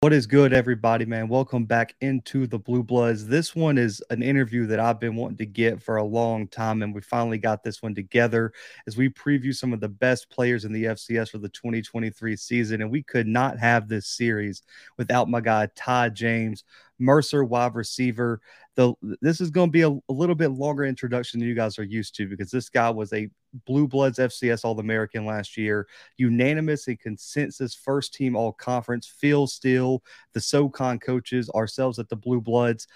What is good, everybody, man? Welcome back into the Bluebloods. This one is an interview that I've been wanting to get for a long time, and we finally got this one together as we preview some of the best players in the FCS for the 2023 season. And we could not have this series without my guy, Ty James, Mercer wide receiver. The, this is going to be a, a, little bit longer introduction than you guys are used to because this guy was a Bluebloods FCS All American last year, unanimous and consensus first team All Conference. Phil Steele, the SoCon coaches, ourselves at the Bluebloods,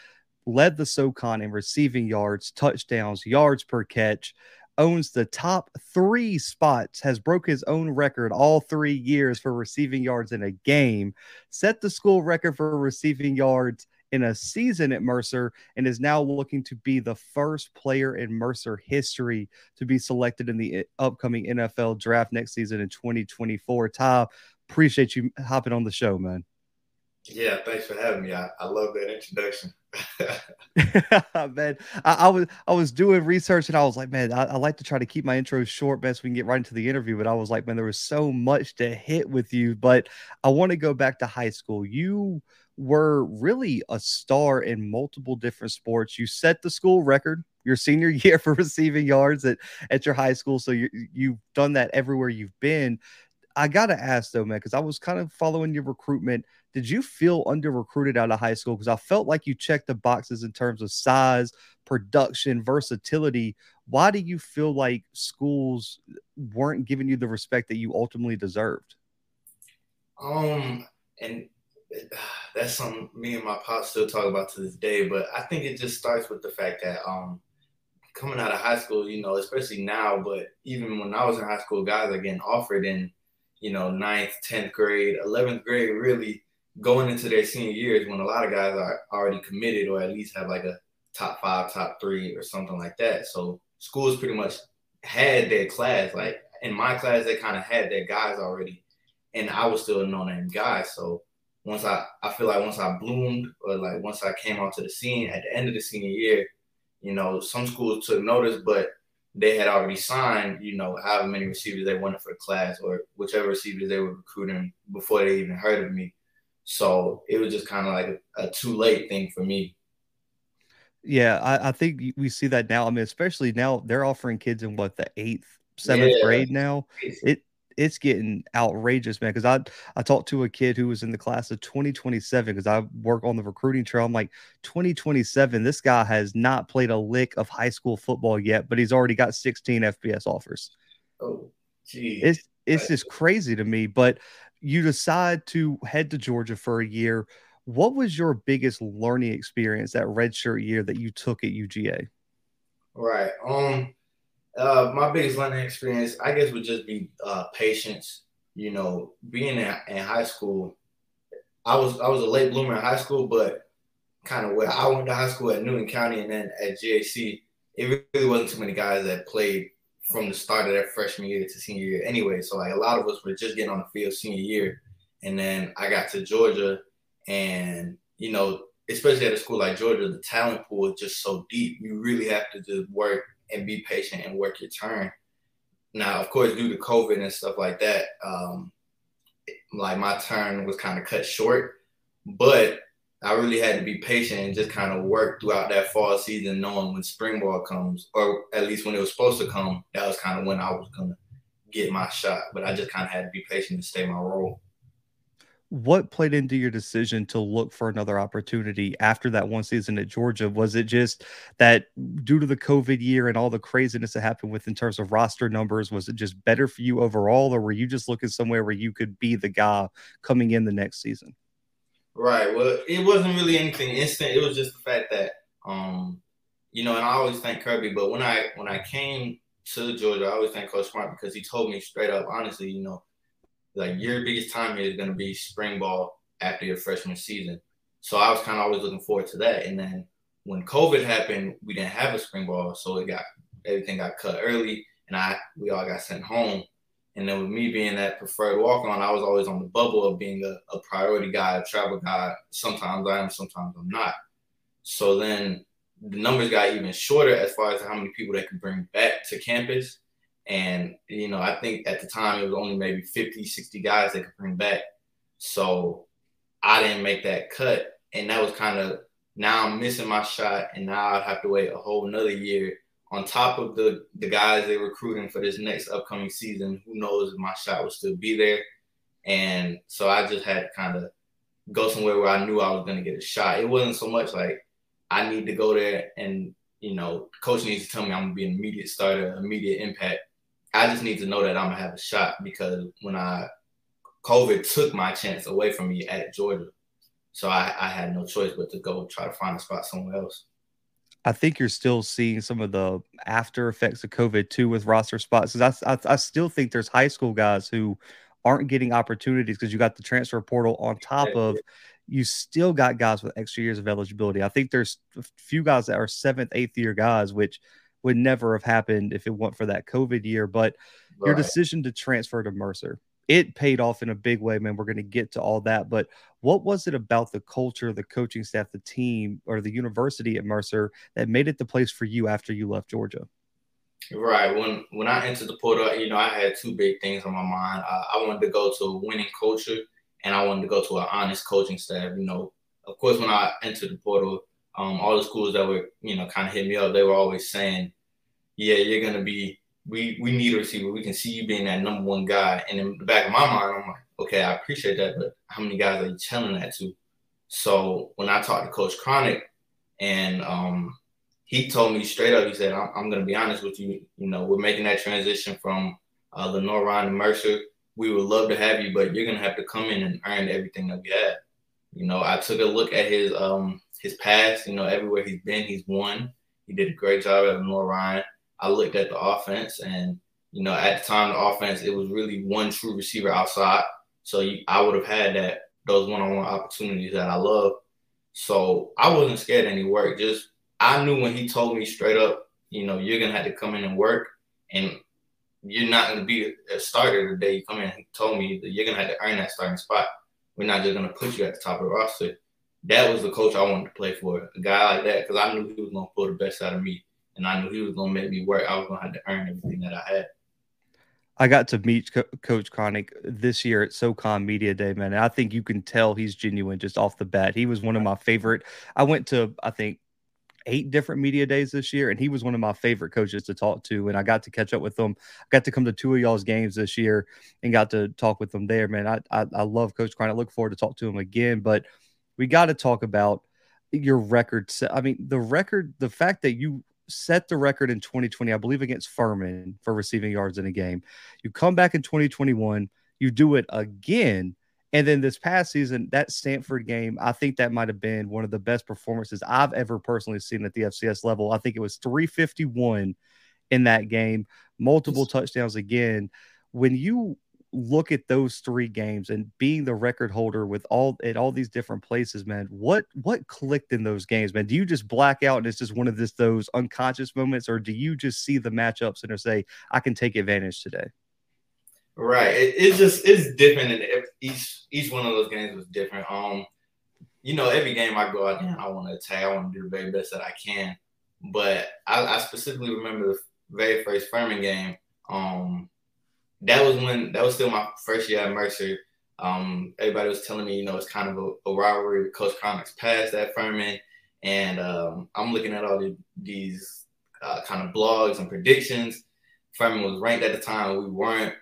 led the SoCon in receiving yards, touchdowns, yards per catch owns the top three spots, has broke his own record all three years for receiving yards in a game, set the school record for receiving yards in a season at Mercer, and is now looking to be the first player in Mercer history to be selected in the eh, upcoming NFL draft next season in 2024. Ty, appreciate you hopping on the show, man. Yeah, thanks for having me. I, I love that introduction. man, I, I, was I was doing research and I was like, man, I, I, like to try to keep my intros short, best we can get right into the interview. But I was like, man, there was so much to hit with you. But I want to go back to high school. You were really a star in multiple different sports. You set the school record your senior year for receiving yards at, at your high school. So you, you've done that everywhere you've been. I got to ask though, man, because I was kind of following your recruitment did you feel under recruited out of high school? Because I felt like you checked the boxes in terms of size, production, versatility. Why do you feel like schools weren't giving you the respect that you ultimately deserved? Um, and that's something me and my pop still talk about to this day. But I think it just starts with the fact that um, coming out of high school, you know, especially now, but even when I was in high school, guys are getting offered in, you know, ninth, tenth grade, eleventh grade, really going into their senior years when a lot of guys are already committed or at least have like a top five, top three, or something like that. So schools pretty much had their class. Like in my class, they kind of had their guys already, and I was still a no-name guy. So once I, I feel like once I bloomed or like once I came onto the scene at the end of the senior year, you know, some schools took notice, but they had already signed, you know, however many receivers they wanted for the class or whichever receivers they were recruiting before they even heard of me. So it was just kind of like a, a, too late thing for me. Yeah, I, I, think we see that now. I mean, especially now they're offering kids in what the eighth, seventh yeah. grade now. It it's getting outrageous, man. Because I I talked to a kid who was in the class of 2027 because I work on the recruiting trail. I'm like 2027. This guy has not played a lick of high school football yet, but he's already got 16 FBS offers. Oh, geez. It's it's just crazy to me. But you decide to head to Georgia for a year. What was your biggest learning experience that redshirt year that you took at UGA? Right. Um. Uh, my biggest learning experience, I guess, would just be uh, patience. You know, being in, in high school, I was I was a late bloomer in high school, but kind of where I went to high school at Newton County and then at GAC, it really wasn't too many guys that played from the start of that freshman year to senior year anyway. So like a lot of us were just getting on the field senior year. And then I got to Georgia and, you know, especially at a school like Georgia, the talent pool is just so deep. You really have to just work and be patient and work your turn. Now, of course, due to COVID and stuff like that, um, like my turn was kind of cut short, but I really had to be patient and just kind of work throughout that fall season, knowing when spring ball comes, or at least when it was supposed to come, that was kind of when I was gonna get my shot. But I just kind of had to be patient and stay my role. What played into your decision to look for another opportunity after that one season at Georgia? Was it just that due to the COVID year and all the craziness that happened with in terms of roster numbers, was it just better for you overall, or were you just looking somewhere where you could be the guy coming in the next season? Right. Well, it wasn't really anything instant. It was just the fact that, um, you know, and I always thank Kirby. But when I when I came to Georgia, I always thank Coach Smart because he told me straight up, honestly, you know, like your biggest time here is going to be spring ball after your freshman season. So I was kind of always looking forward to that. And then when COVID happened, we didn't have a spring ball, so it got everything got cut early, and I we all got sent home. And then with me being that preferred walk on, I was always on the bubble of being a, a priority guy, a travel guy. Sometimes I am, sometimes I'm not. So then the numbers got even shorter as far as how many people they could bring back to campus. And, you know, I think at the time it was only maybe 50, 60 guys they could bring back. So I didn't make that cut, and that was kind of now I'm missing my shot, and now I'd have to wait a whole another year on top of the the guys they're recruiting for this next upcoming season. Who knows if my shot will still be there? And so I just had to kind of go somewhere where I knew I was to get a shot. It wasn't so much like I need to go there and you know, coach needs to tell me I'm gonna be an immediate starter, immediate impact. I just need to know that I'm gonna have a shot because when I COVID took my chance away from me at Georgia, so I, I had no choice but to go try to find a spot somewhere else. I think you're still seeing some of the after effects of COVID too with roster spots. Because I, I, I still think there's high school guys who aren't getting opportunities because you got the transfer portal on top of you still got guys with extra years of eligibility. I think there's a few guys that are seventh, eighth year guys, which would never have happened if it weren't for that COVID year. But right. your decision to transfer to Mercer, it paid off in a big way, man. We're going to get to all that. But what was it about the culture, the coaching staff, the team, or the university at Mercer that made it the place for you after you left Georgia? Right. When when I entered the portal, you know, I had two big things on my mind. I wanted to go to a winning culture, and I wanted to go to an honest coaching staff. You know, of course, when I entered the portal, um, all the schools that were you know kind of hit me up, they were always saying, "Yeah, you're gonna be. We we need a receiver. We can see you being that number one guy." And in the back of my mind, I'm like, "Okay, I appreciate that, but how many guys are you telling that to?" So when I talked to Coach Cronic, and um, he told me straight up, he said, I'm, I'm going to be honest with you. You know, we're making that transition from uh, Lenoir-Rhyne and Mercer. We would love to have you, but you're going to have to come in and earn everything that we have. You know, I took a look at his um his past. You know, everywhere he's been, he's won. He did a great job at Lenoir-Rhyne. I looked at the offense, and you know, at the time, the offense it was really one true receiver outside. So you, I would have had that those one-on-one opportunities that I love. So I wasn't scared any work. Just I knew when he told me straight up, you know, you're gonna have to come in and work, and you're not gonna be a starter the day you come in. He told me that you're gonna have to earn that starting spot. We're not just gonna put you at the top of the roster. That was the coach I wanted to play for, a guy like that, because I knew he was gonna pull the best out of me, and I knew he was gonna make me work. I was gonna have to earn everything that I had. I got to meet Co- Coach Cronic this year at SoCon Media Day, man. And I think you can tell he's genuine just off the bat. He was one of my favorite. I went to, I think, eight different media days this year, and he was one of my favorite coaches to talk to. And I got to catch up with them. I got to come to two of y'all's games this year and got to talk with them there. Man, I I, I love Coach Cronic. I look forward to talk to him again. But we got to talk about your record. I mean, the record, the fact that you set the record in 2020, I believe, against Furman for receiving yards in a game. You come back in 2021, you do it again and then this past season, that Samford game, I think that might have been one of the best performances I've ever personally seen at the FCS level. I think it was 351 in that game, multiple touchdowns again. When you look at those three games and being the record holder with all at all these different places, man, what what clicked in those games, man? Do you just black out and it's just one of this those unconscious moments, or do you just see the matchups and say, I can take advantage today? Right. It, it's just it's different, and each each one of those games was different. Um, you know, every game I go out there, I want to attack. I want to do the very best that I can. But I, I specifically remember the very first Furman game. Um, that was when that was still my first year at Mercer. Um, everybody was telling me, you know, it's kind of a, a rivalry with Coach Cronic's past at Furman, and um, I'm looking at all the, these uh, kind of blogs and predictions. Furman was ranked at the time, we weren't.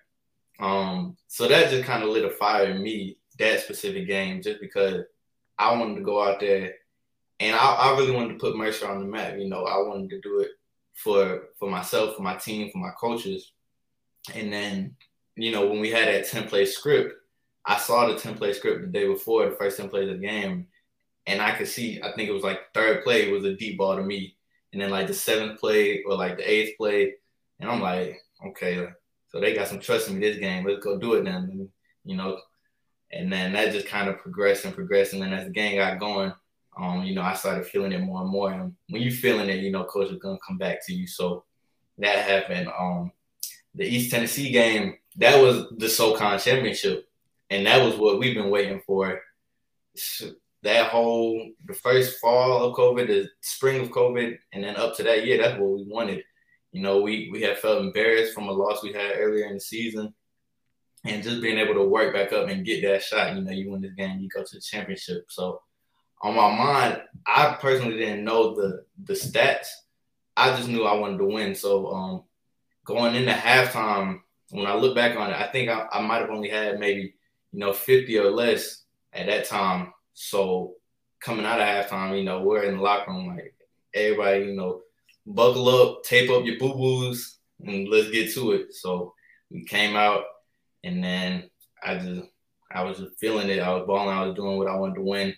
Um, so that just kind of lit a fire in me that specific game, just because I wanted to go out there and I, I, really wanted to put Mercer on the map. You know, I wanted to do it for for myself, for my team, for my coaches. And then, you know, when we had that template script, I saw the template script the day before, the first template of the game, and I could see. I think it was like third play was a deep ball to me, and then like the seventh play or like the eighth play, and I'm like, okay, so they got some trust in me this game. Let's go do it then. You know, and then that just kind of progressed and progressed. And then as the game got going, um, you know, I started feeling it more and more. And when you're feeling it, you know, coach is gonna come back to you. So that happened. Um, the East Tennessee game, that was the SoCon championship. And that was what we've been waiting for. That whole the first fall of COVID, the spring of COVID, and then up to that year, that's what we wanted. You know, we we had felt embarrassed from a loss we had earlier in the season, and just being able to work back up and get that shot. You know, you win this game, you go to the championship. So on my mind, I personally didn't know the the stats. I just knew I wanted to win. So um, going into halftime, when I look back on it, I think I, I might have only had maybe you know 50 or less at that time. So coming out of halftime, you know, we're in the locker room like everybody, you know, buckle up, tape up your boo boos, and let's get to it. So we came out, and then I just I was just feeling it. I was balling. I was doing what I wanted to win.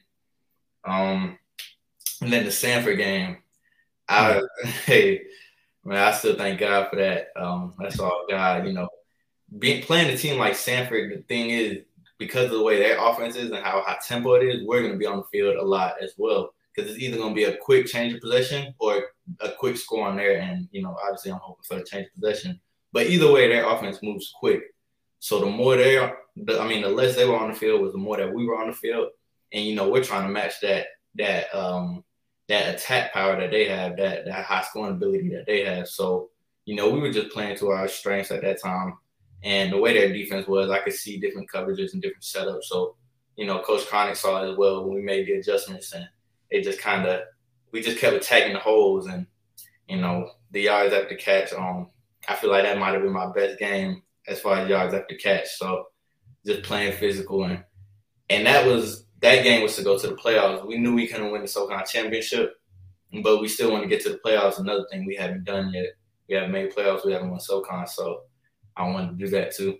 Um, and then the Samford game, I hey man, I still thank God for that. Um, that's all God, you know. Being playing a team like Samford, the thing is because of the way their offense is and how high tempo it is, we're going to be on the field a lot as well. Because it's either going to be a quick change of possession or a quick score on there. And, you know, obviously I'm hoping for a change of possession. But either way, their offense moves quick. So the more they are, the, I mean, the less they were on the field was the more that we were on the field. And, you know, we're trying to match that, that, um, that attack power that they have, that, that high scoring ability that they have. So, you know, we were just playing to our strengths at that time. And the way their defense was, I could see different coverages and different setups. So, you know, Coach Cronic saw it as well when we made the adjustments, and it just kind of we just kept attacking the holes, and you know, the yards after catch. Um, I feel like that might have been my best game as far as yards after catch. So, just playing physical, and and that was that game was to go to the playoffs. We knew we couldn't win the SoCon championship, but we still want to get to the playoffs. Another thing we haven't done yet. We haven't made playoffs. We haven't won SoCon, so I wanted to do that too.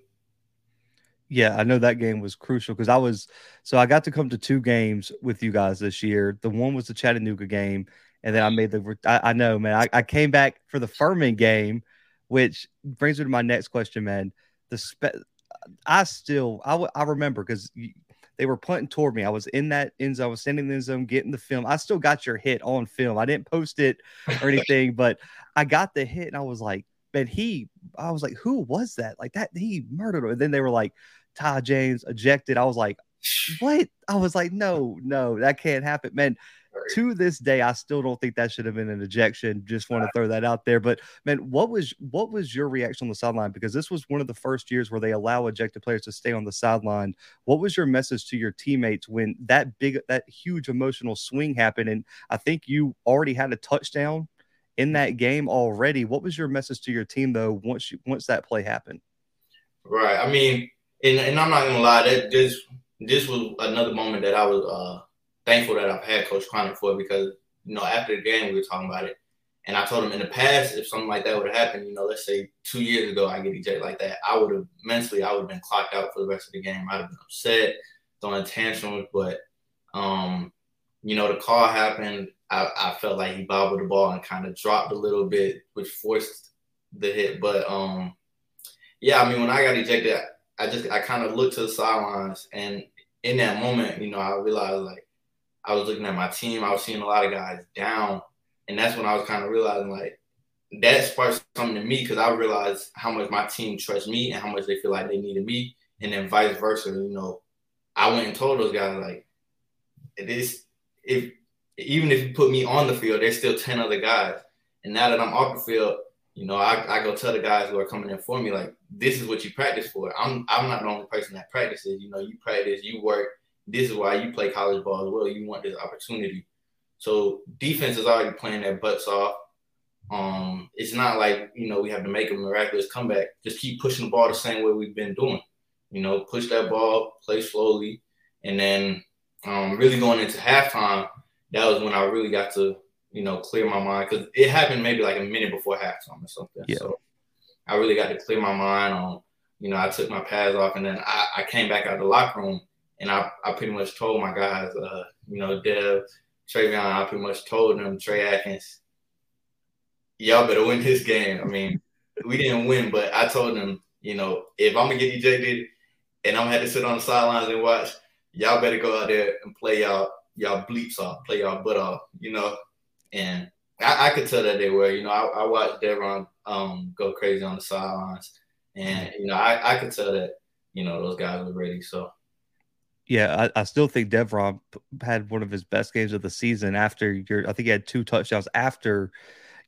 Yeah, I know that game was crucial because I was so I got to come to two games with you guys this year. The one was the Chattanooga game, and then I made the. I, I know, man. I, I, came back for the Furman game, which brings me to my next question, man. The spe- I still I, I remember because they were punting toward me. I was in that end zone. I was standing in the zone, getting the film. I still got your hit on film. I didn't post it or anything, but I got the hit, and I was like, and he, I was like, who was that? Like that, he murdered him. And then they were like, Ty James ejected. I was like, what? I was like, no, no, that can't happen, man. To this day, I still don't think that should have been an ejection. Just want to throw that out there. But man, what was what was your reaction on the sideline? Because this was one of the first years where they allow ejected players to stay on the sideline. What was your message to your teammates when that big, that huge emotional swing happened? And I think you already had a touchdown in that game already. What was your message to your team though once you once that play happened? Right. I mean, and, and I'm not gonna lie, that this this was another moment that I was uh, thankful that I've had Coach Cronic for because you know after the game we were talking about it, and I told him in the past if something like that would have happened, you know, let's say two years ago I get ejected like that, I would have mentally I would have been clocked out for the rest of the game. I'd have been upset, throwing tantrums, but um, you know, the call happened. I, I felt like he bobbled the ball and kind of dropped a little bit, which forced the hit. But um, yeah, I mean, when I got ejected, I just I kind of looked to the sidelines, and in that moment, you know, I realized like I was looking at my team. I was seeing a lot of guys down, and that's when I was kind of realizing like that sparked something to me because I realized how much my team trusts me and how much they feel like they needed me, and then vice versa. You know, I went and told those guys like, this if even if you put me on the field, there's still 10 other guys. And now that I'm off the field, you know, I, I go tell the guys who are coming in for me, like, this is what you practice for. I'm I'm not the only person that practices. You know, you practice, you work. This is why you play college ball as well. You want this opportunity. So defense is already playing their butts off. Um, it's not like, you know, we have to make a miraculous comeback. Just keep pushing the ball the same way we've been doing. You know, push that ball, play slowly, and then um, really going into halftime – that was when I really got to, you know, clear my mind because it happened maybe like a minute before halftime or something. Yeah. So I really got to clear my mind on, you know, I took my pads off and then I, I came back out of the locker room and I, I pretty much told my guys, uh, you know, Dev, Travion, I pretty much told them, Trey Atkins, y'all better win this game. I mean, we didn't win, but I told them, you know, if I'm gonna get ejected and I'm gonna have to sit on the sidelines and watch, y'all better go out there and play y'all y'all bleeps off, play y'all butt off, you know. And I, I could tell that they were, you know, I, I watched Devron um, go crazy on the sidelines, and you know, I, I could tell that you know those guys were ready. So. Yeah, I, I still think Devron had one of his best games of the season after your. I think he had two touchdowns after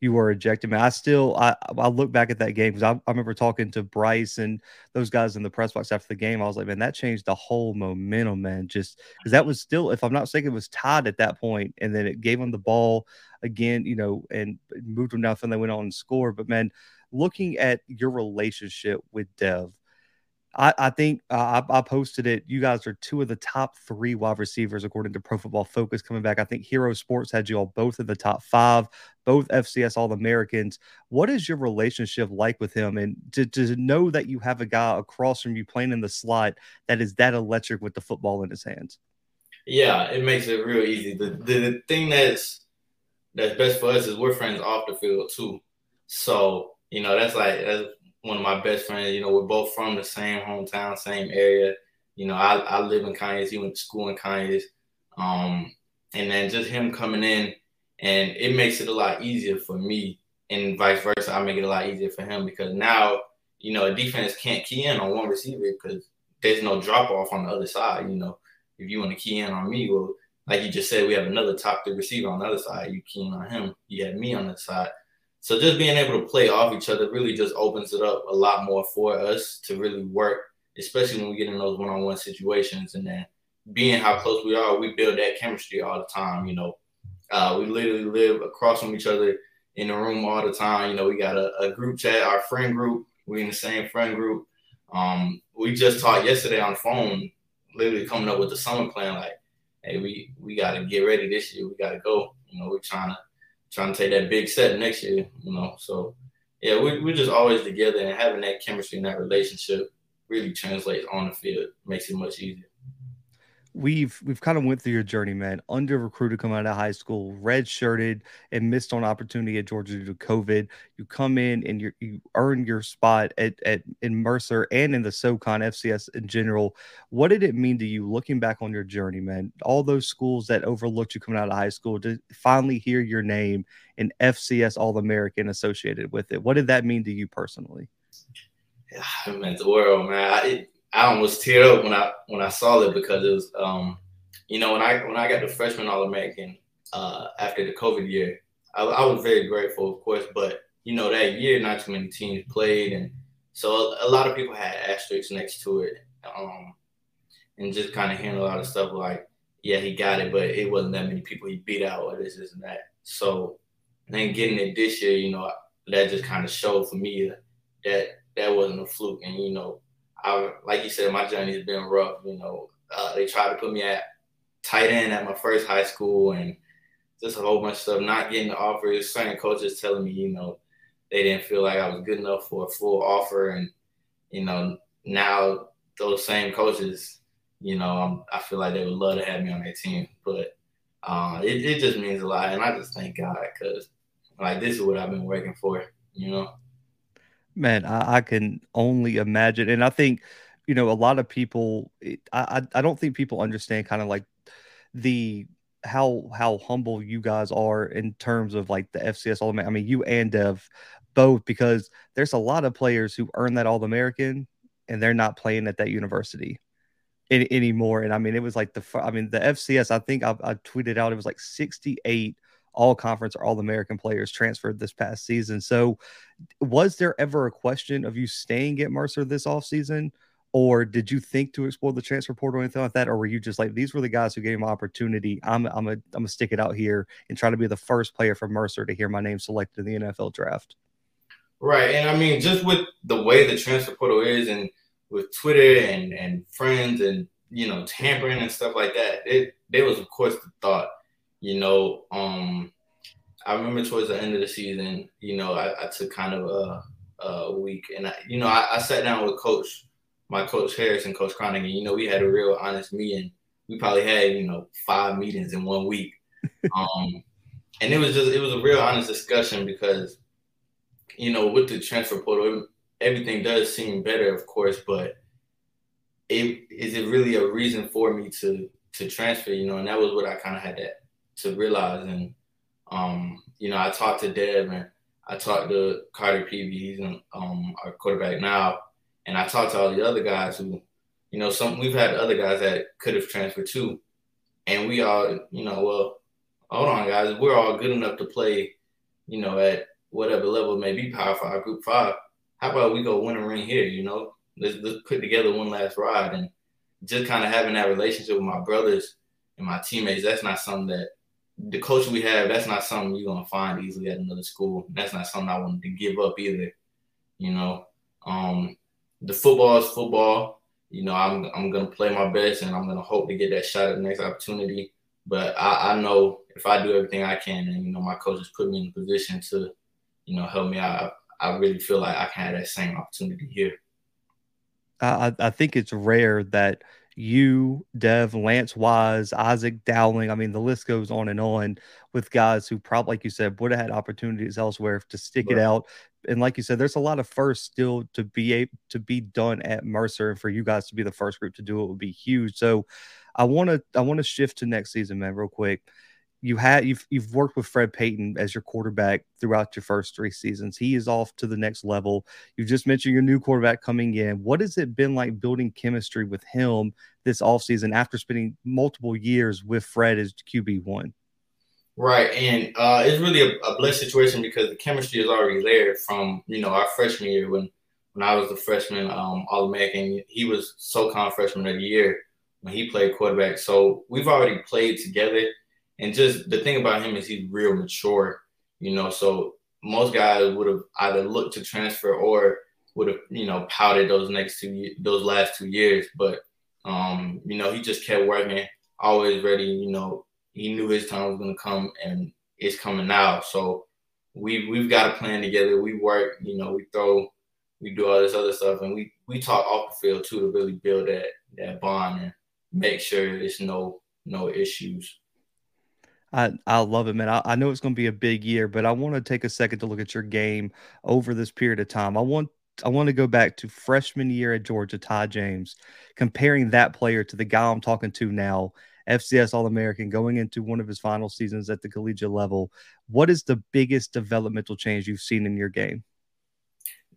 you were ejected. Man, I still I I look back at that game because I, I remember talking to Bryce and those guys in the press box after the game. I was like, man, that changed the whole momentum, man. Just because that was still, if I'm not mistaken, it was tied at that point, and then it gave them the ball again, you know, and moved them down, and they went on and scored. But man, looking at your relationship with Dev I, I think uh, I, I, posted it. You guys are two of the top three wide receivers according to Pro Football Focus coming back. I think Hero Sports had you all both in the top five, both FCS All Americans. What is your relationship like with him? And to, to know that you have a guy across from you playing in the slot that is that electric with the football in his hands. Yeah, it makes it real easy. The, the, the thing that's that's best for us is we're friends off the field too. So you know that's like that's one of my best friends. You know, we're both from the same hometown, same area. You know, I, I live in Conyers. He went to school in Conyers. Um, and then just him coming in, and it makes it a lot easier for me, and vice versa. I make it a lot easier for him because now, you know, a defense can't key in on one receiver because there's no drop off on the other side. You know, if you want to key in on me, well, like you just said, we have another top three receiver on the other side. You key in on him. You have me on the side. So just being able to play off each other really just opens it up a lot more for us to really work, especially when we get in those one-on-one situations. And then being how close we are, we build that chemistry all the time. You know, uh, we literally live across from each other in the room all the time. You know, we got a, a group chat, our friend group. We in the same friend group. Um, we just talked yesterday on the phone, literally coming up with the summer plan. Like, hey, we we got to get ready this year. We got to go. You know, we're trying to trying to take that big step next year, you know. So yeah, we, we're just always together and having that chemistry and that relationship really translates on the field, makes it much easier we've we've kind of went through your journey, man. Under recruited coming out of high school, red shirted, and missed on opportunity at Georgia due to COVID. You come in and you you earn your spot at, at in Mercer and in the SoCon FCS in general. What did it mean to you looking back on your journey, man? All those schools that overlooked you coming out of high school to finally hear your name in FCS All American associated with it. What did that mean to you personally? It meant the world, man. It, I almost teared up when I when I saw it because it was um, you know when I when I got the freshman All American uh, after the COVID year, I, I, was very grateful, of course. But you know that year, not too many teams played, and so a, lot of people had asterisks next to it, um, and just kind of hearing a lot of stuff like, yeah, he got it, but it wasn't that many people he beat out, or this, this, and that. So then getting it this year, you know, that just kind of showed for me that that wasn't a fluke, and you know I, like you said, my journey has been rough. You know, uh, they tried to put me at tight end at my first high school, and just a whole bunch of stuff. Not getting the offers, certain coaches telling me, you know, they didn't feel like I was good enough for a full offer, and you know, now those same coaches, you know, I'm, i feel like they would love to have me on their team, but uh, it, it just means a lot, and I just thank God because like this is what I've been working for, you know. Man, I, I, can only imagine, and I think you know a lot of people. I I don't think people understand kind of like the how how humble you guys are in terms of like the FCS All American. I mean, you and Dev both because there's a lot of players who earn that All American and they're not playing at that university any, anymore. And I mean, it was like the I mean the FCS. I think I, I tweeted out it was like 68 all conference or all American players transferred this past season. So, was there ever a question of you staying at Mercer this offseason? Or did you think to explore the transfer portal or anything like that? Or were you just like, these were the guys who gave me opportunity? I'm I'm a I'm gonna stick it out here and try to be the first player from Mercer to hear my name selected in the NFL draft. Right. And I mean, just with the way the transfer portal is and with Twitter and, and friends and you know, tampering and stuff like that, it there was of course the thought you know, um, I remember towards the end of the season, you know, I, I took kind of a, a week, and I, you know, I, I, sat down with Coach, my coach Harris and Coach Cronigan. You know, we had a real honest meeting. We probably had you know five meetings in one week, um, and it was just it was a real honest discussion because, you know, with the transfer portal, everything does seem better, of course, but it is it really a reason for me to to transfer? You know, and that was what I kind of had that to realize. And um, you know, I talked to Dev and I talked to Carter Peevy. He's in, um, our quarterback now, and I talked to all the other guys who, you know, some we've had other guys that could have transferred too, and we all, you know, well, hold on, guys, we're all good enough to play, you know, at whatever level may be, Power Five, Group Five. How about we go win a ring here? You know, let's, let's put together one last ride and just kind of having that relationship with my brothers and my teammates. That's not something that the culture we have. That's not something you're gonna find easily at another school. That's not something I wanted to give up either. You know, um, the football is football. You know, I'm I'm gonna play my best and I'm gonna hope to get that shot at the next opportunity. But I, I know if I do everything I can, and you know, my coaches put me in a position to, you know, help me out. I really feel like I can have that same opportunity here. I, I think it's rare that you, Dev, Lance Wise, Isaac Dowling. I mean, the list goes on and on with guys who probably, like you said, would have had opportunities elsewhere to stick right. it out. And like you said, there's a lot of firsts still to be able to be done at Mercer, and for you guys to be the first group to do it would be huge. So, I want to I want to shift to next season, man, real quick you had you've you've worked with Fred Payton as your quarterback throughout your first three seasons. He is off to the next level. You just mentioned your new quarterback coming in. What has it been like building chemistry with him this offseason after spending multiple years with Fred as QB one? Right, and uh, it's really a, a blessed situation because the chemistry is already there from you know our freshman year when when I was the freshman um, All American. He was SoCon freshman of the year when he played quarterback. So we've already played together and just the thing about him is he's real mature, you know. So most guys would have either looked to transfer or would have, you know, pouted those next two those last two years. But um, you know, he just kept working, always ready. You know, he knew his time was gonna come, and it's coming now. So we we've got a plan together. We work, you know, we throw, we do all this other stuff, and we we talk off the field too to really build that that bond and make sure there's no no issues. I, I love it, man. I, I know it's going to be a big year, but I want to take a second to look at your game over this period of time. I want I want to go back to freshman year at Georgia, Ty James, comparing that player to the guy I'm talking to now, FCS All American, going into one of his final seasons at the collegiate level. What is the biggest developmental change you've seen in your game?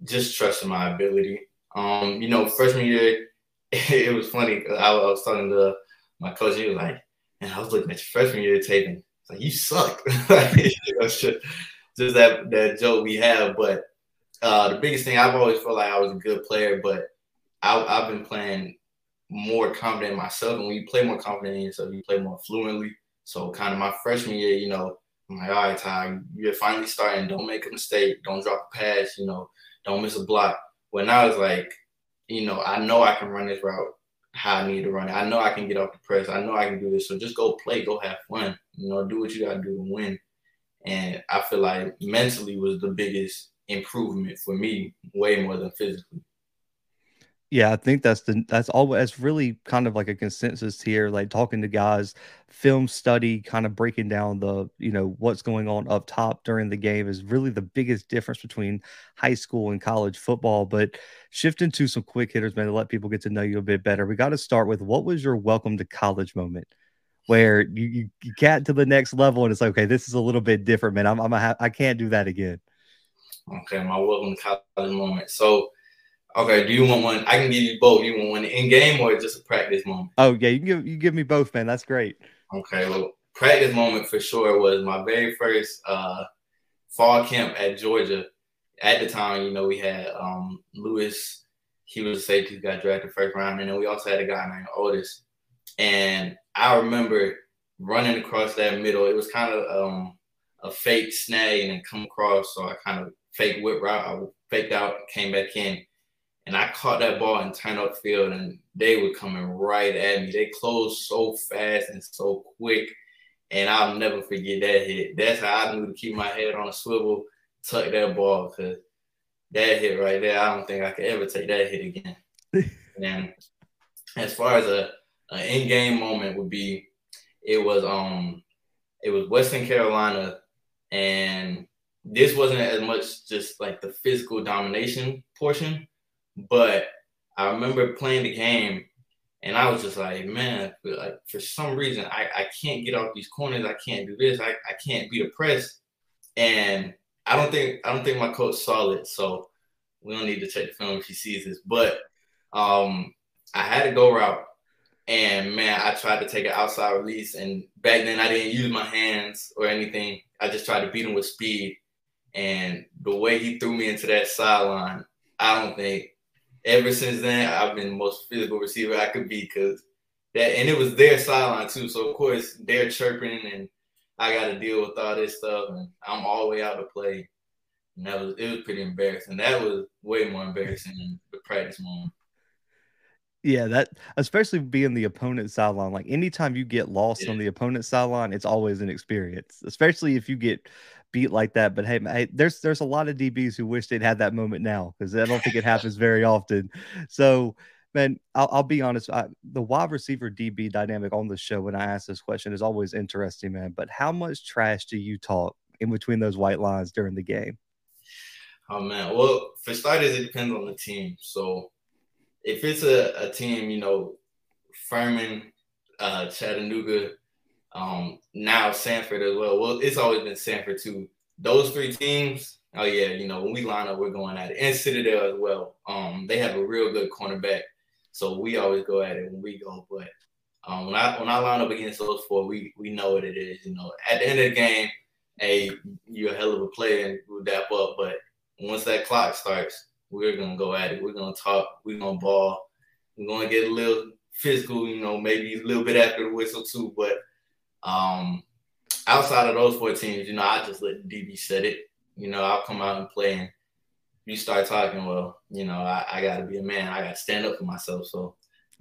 Just trusting my ability. Um, you know, freshman year, it was funny. I, was talking to my coach. He was like, and I was looking at your freshman year tape, and like you suck. you know, just that that joke we have. But uh, the biggest thing I've always felt like I was a good player, but I, have been playing more confident in myself. And when you play more confident in yourself, you play more fluently. So kind of my freshman year, you know, I'm like, all right, Ty, you're finally starting. Don't make a mistake. Don't drop a pass. You know, don't miss a block. When I was like, you know, I know I can run this route how I need to run. I know I can get off the press. I know I can do this. So just go play, go have fun. You know, do what you gotta do to win. And I feel like mentally was the biggest improvement for me, way more than physically. Yeah, I think that's the that's all that's really kind of like a consensus here, like talking to guys, film study, kind of breaking down the, you know, what's going on up top during the game is really the biggest difference between high school and college football. But shifting to some quick hitters, man, to let people get to know you a bit better. We got to start with what was your welcome to college moment? Where you, you, get to the next level and it's like, okay, this is a little bit different, man. I'm, I'm a, I can't do that again. Okay, my welcome to college moment. So Okay, do you want one? I can give you both. You want one in game or just a practice moment? Oh yeah, you can give you give me both, man. That's great. Okay, well, practice moment for sure was my very first uh, fall camp at Georgia. At the time, you know, we had um, Lewis. He was a safety who got drafted first round, and then we also had a guy named Otis. And I remember running across that middle. It was kind of um, a fake snag and then come across. So I kind of fake whip route. I faked out, came back in and I caught that ball and turned up field, and they were coming right at me. They closed so fast and so quick, and I'll never forget that hit. That's how I knew to keep my head on a swivel, tuck that ball, because that hit right there, I don't think I could ever take that hit again. and as far as a an in-game moment would be, it was um, it was Western Carolina, and this wasn't as much just like the physical domination portion but I remember playing the game and I was just like, man, like for some reason I, I can't get off these corners. I can't do this. I, I can't beat a press. And I don't think I don't think my coach saw it. So we don't need to check the film if he sees this. But um I had to go route. And man, I tried to take an outside release. And back then I didn't use my hands or anything. I just tried to beat him with speed. And the way he threw me into that sideline, I don't think ever since then I've been the most physical receiver I could be because that and it was their sideline too. So of course they're chirping and I got to deal with all this stuff and I'm all the way out to play. And that was it was pretty embarrassing. That was way more embarrassing than the practice moment. Yeah, that especially being the opponent sideline. Like anytime you get lost yeah. on the opponent sideline, it's always an experience. Especially if you get beat like that. But hey, hey, there's there's a lot of DBs who wish they'd had that moment now because I don't think it happens very often. So, man, I'll, I'll be honest. I, the wide receiver DB dynamic on the show when I ask this question is always interesting, man. But how much trash do you talk in between those white lines during the game? Oh man, well, for starters, it depends on the team. So if it's a, a team, you know, Furman, uh, Chattanooga, um, now Samford as well. Well, it's always been Samford too. Those three teams, oh yeah, you know, when we line up, we're going at it. And Citadel as well. Um, they have a real good cornerback. So we always go at it when we go. But um, when I when I line up against those four, we we know what it is. You know, at the end of the game, hey, you're a hell of a player and we'll dap up. But once that clock starts, we're gonna go at it. We're gonna talk. We're gonna ball. We're gonna get a little physical. You know, maybe a little bit after the whistle too. But um, outside of those four teams, you know, I just let DB set it. You know, I'll come out and play and you start talking, well, you know, I, I got to be a man. I got to stand up for myself. So, all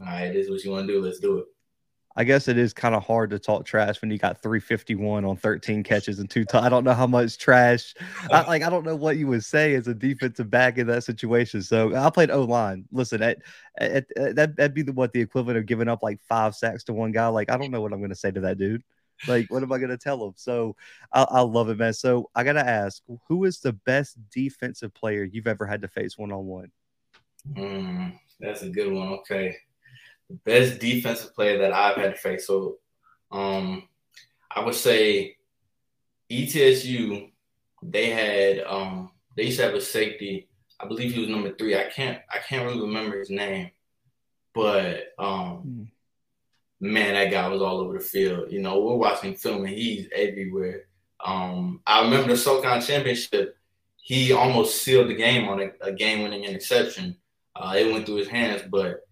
right, this is what you want to do. Let's do it. I guess it is kind of hard to talk trash when you got 351 on 13 catches and two. T- I don't know how much trash. I, like I don't know what you would say as a defensive back in that situation. So I played O line. Listen, at, at, at, that that'd be the, what the equivalent of giving up like five sacks to one guy. Like I don't know what I'm to say to that dude. Like what am I to tell him? So I, I love it, man. So I got to ask, who is the best defensive player you've ever had to face one on one? That's a good one. Okay best defensive player that I've had to face. So um, I would say ETSU, they had um, they used to have a safety. I believe he was number three. I can't I can't really remember his name, but um, mm. man, that guy was all over the field. You know, we're watching film and he's everywhere. Um, I remember the SoCon championship. He almost sealed the game on a, a game-winning interception. Uh, it went through his hands, but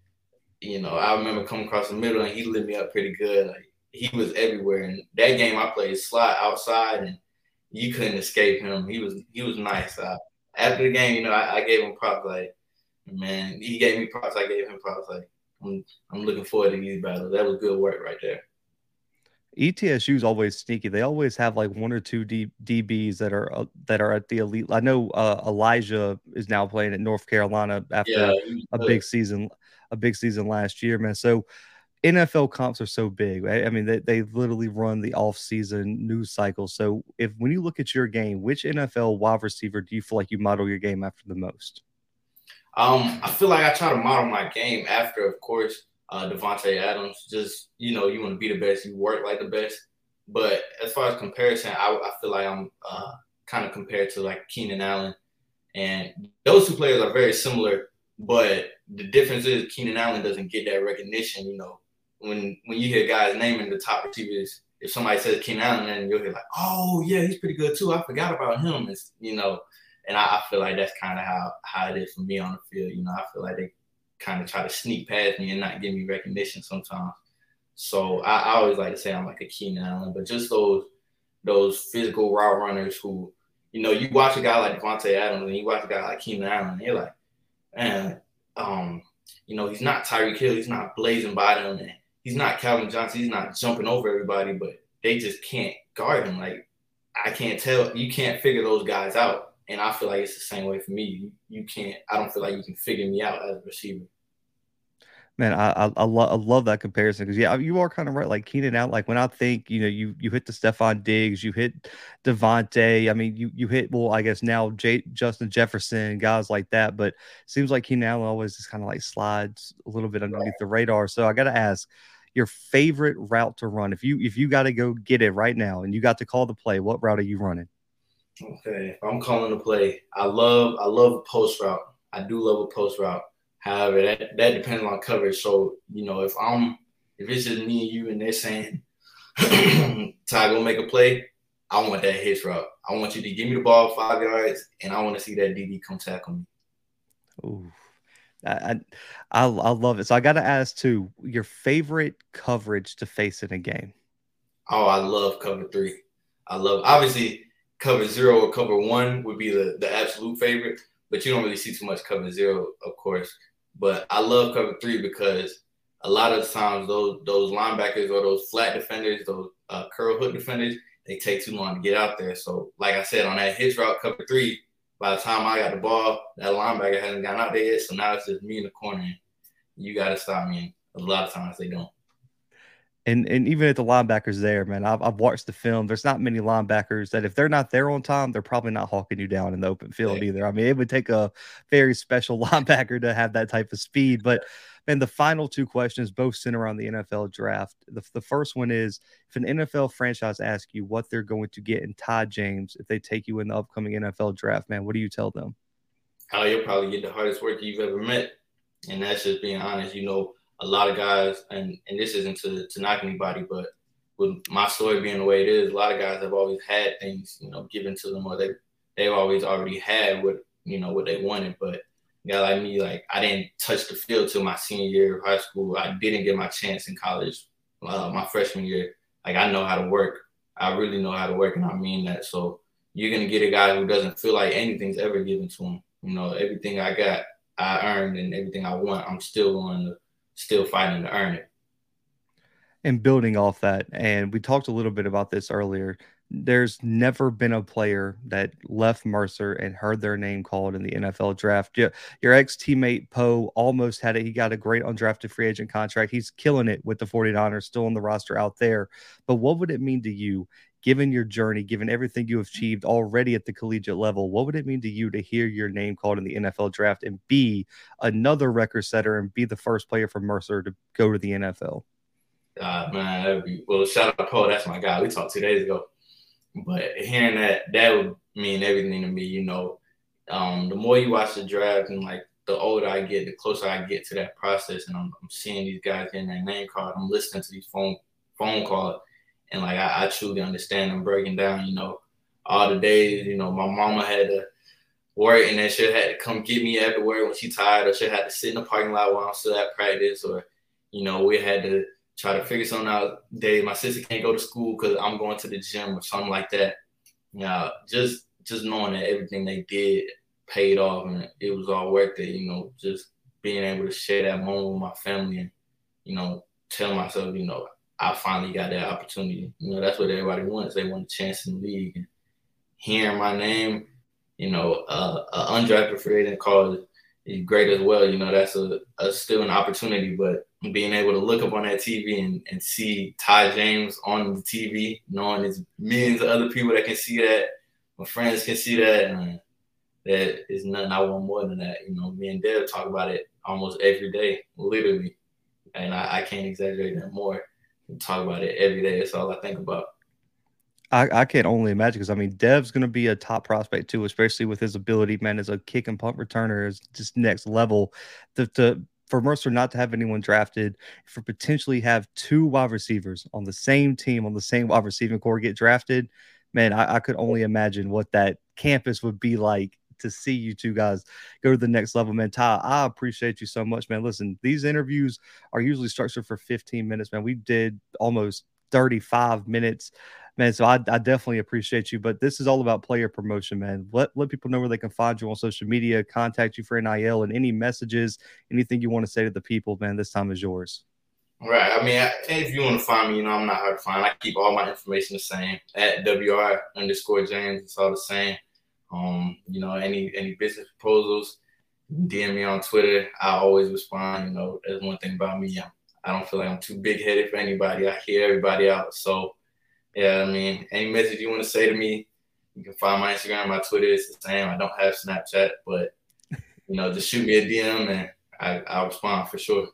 you know, I remember coming across the middle and he lit me up pretty good. Like he was everywhere. And that game I played slot outside and you couldn't escape him. He was he was nice. Uh, after the game, you know, I, I, gave him props. Like, man, he gave me props. I gave him props. Like, I'm I'm looking forward to these battles. That was good work right there. ETSU is always sneaky. They always have like one or two D, DBs that are uh, that are at the elite. I know uh, Elijah is now playing at North Carolina after yeah, a big season a big season last year, man. So NFL comps are so big. Right? I mean, they, they literally run the off-season news cycle. So if when you look at your game, which NFL wide receiver do you feel like you model your game after the most? Um, I feel like I try to model my game after, of course, uh, Davante Adams. Just you know, you want to be the best, you work like the best. But as far as comparison, I, I feel like I'm uh, kind of compared to like Keenan Allen, and those two players are very similar but the difference is Keenan Allen doesn't get that recognition. You know, when when you hear guys name in the top receivers, if somebody says Keenan Allen, then you'll hear like, oh yeah, he's pretty good too. I forgot about him. It's you know, and I, I feel like that's kind of how how it is for me on the field. You know, I feel like they kind of try to sneak past me and not give me recognition sometimes. So I, I always like to say I'm like a Keenan Allen, but just those those physical route runners who, you know, you watch a guy like Davante Adams and you watch a guy like Keenan Allen, you're like, and um, you know, he's not Tyreek Hill, he's not blazing by them, and he's not Calvin Johnson, he's not jumping over everybody, but they just can't guard him. Like I can't tell, you can't figure those guys out. And I feel like it's the same way for me. You, you can't. I don't feel like you can figure me out as a receiver. Man, I I, I, lo- I love that comparison because yeah, you are kind of right. Like Keenan out, like when I think you know you you hit the Stefon Diggs, you hit Davante. I mean, you you hit well, I guess now J- Justin Jefferson, guys like that. But seems like Keenan Allen always just kind of like slides a little bit underneath the radar. So I got to ask, your favorite route to run if you if you got to go get it right now and you got to call the play, what route are you running? Okay, if I'm calling the play, I love I love a post route. I do love a post route. However, that, that depends on coverage. So, you know, if I'm if it's just me and you and they're saying Ty go make a play, I want that hitch route. I want you to give me the ball five yards, and I want to see that DB come tackle me. Ooh. I, I I love it. So I got to ask too, your favorite coverage to face in a game. Oh, I love cover three. I love obviously cover zero or cover one would be the the absolute favorite, but you don't really see too much cover zero, of course. But I love cover three because a lot of times those those linebackers or those flat defenders, those uh, curl hook defenders, they take too long to get out there. So, like I said, on that hitch route cover three, by the time I got the ball, that linebacker hasn't gotten out there yet. So now it's just me in the corner. you got to stop me. And a lot of times they don't. And and even at the linebackers there, man, I've, I've watched the film. There's not many linebackers that if they're not there on time, they're probably not hawking you down in the open field yeah. either. I mean, it would take a very special linebacker to have that type of speed. But and the final two questions both center around the NFL draft. The, the first one is if an NFL franchise asks you what they're going to get in Ty James if they take you in the upcoming NFL draft, man, what do you tell them? Oh, How you'll probably get the hardest work you've ever met. And that's just being honest. You know, a lot of guys, and, and this isn't to, to knock anybody, but with my story being the way it is, a lot of guys have always had things, you know, given to them or they they've always already had what you know what they wanted. But guy like me, like I didn't touch the field till my senior year of high school. I didn't get my chance in college, uh, my freshman year. Like I know how to work. I really know how to work, and I mean that. So you're gonna get a guy who doesn't feel like anything's ever given to him. You know, everything I got, I earned, and everything I want, I'm still going to still fighting to earn it. And building off that, and we talked a little bit about this earlier there's never been a player that left Mercer and heard their name called in the NFL draft. Your, your ex teammate Poe almost had it. He got a great undrafted free agent contract. He's killing it with the 49ers, still on the roster out there. But what would it mean to you, given your journey, given everything you have achieved already at the collegiate level? What would it mean to you to hear your name called in the NFL draft and be another record setter and be the first player from Mercer to go to the NFL? Uh, man, that'd be well. Shout out to Poe. That's my guy. We talked two days ago. But hearing that, that would mean everything to me. You know, um, the more you watch the draft and like the older I get, the closer I get to that process, and I'm, I'm seeing these guys getting their name called. I'm listening to these phone phone calls, and like I, I truly understand. I'm breaking down. You know, all the days. You know, my mama had to work, and then she had to come get me after work when she tired, or she had to sit in the parking lot while I'm still at practice, or you know, we had to try to figure something out. Day my sister can't go to school because I'm going to the gym or something like that. Yeah, just just knowing that everything they did paid off and it was all worth it. You know, just being able to share that moment with my family and you know tell myself, you know, I finally got that opportunity. You know, that's what everybody wants. They want a chance in the league. And hearing my name, you know, uh, an undrafted free agent call is great as well. You know, that's a, a still an opportunity, but being able to look up on that TV and, and see Ty James on the TV, knowing there's millions of other people that can see that, my friends can see that, and that is nothing I want more than that. You know, me and Dev talk about it almost every day, literally, and I, I can't exaggerate that more. Talk about it every day. That's all I think about. I, I can't only imagine because I mean Dev's going to be a top prospect too, especially with his ability, man, as a kick and punt returner is just next level. The, the for Mercer not to have anyone drafted, for potentially have two wide receivers on the same team on the same wide receiving corps get drafted, man, I, I could only imagine what that campus would be like to see you two guys go to the next level, man. Ty, I appreciate you so much, man. Listen, these interviews are usually structured for 15 minutes, man. We did almost 35 minutes man. So I, I definitely appreciate you. But this is all about player promotion, man. Let let people know where they can find you on social media, contact you for NIL, and any messages, anything you want to say to the people, man. This time is yours. Right. I mean, if you want to find me, you know, I'm not hard to find. I keep all my information the same at WR underscore James. It's all the same. Um, you know, any any business proposals, DM me on Twitter. I always respond. You know, that's one thing about me. I'm, I don't feel like I'm too big headed for anybody. I hear everybody out. So yeah, I mean, any message you want to say to me, you can find my Instagram, my Twitter. It's the same. I don't have Snapchat, but you know, just shoot me a DM and I, I'll respond for sure.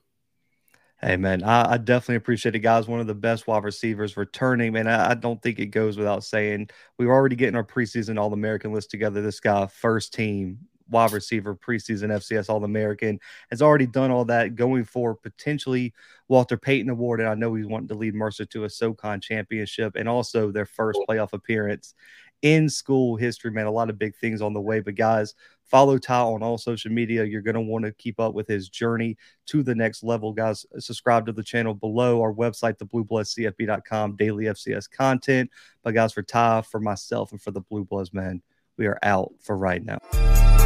Hey man, I, I, definitely appreciate it, guys. One of the best wide receivers returning, man. I, I, don't think it goes without saying we were already getting our preseason All American list together. This guy, first team wide receiver, preseason FCS All American, has already done all that, going for potentially Walter Payton Award. And I know he's wanting to lead Mercer to a SoCon championship and also their first playoff appearance in school history, man. A lot of big things on the way. But guys, follow Ty on all social media. You're going to want to keep up with his journey to the next level, guys. Subscribe to the channel below our website, thebluebloodscfb.com, daily FCS content. But guys, for Ty, for myself, and for the Blue Bloods, man, we are out for right now.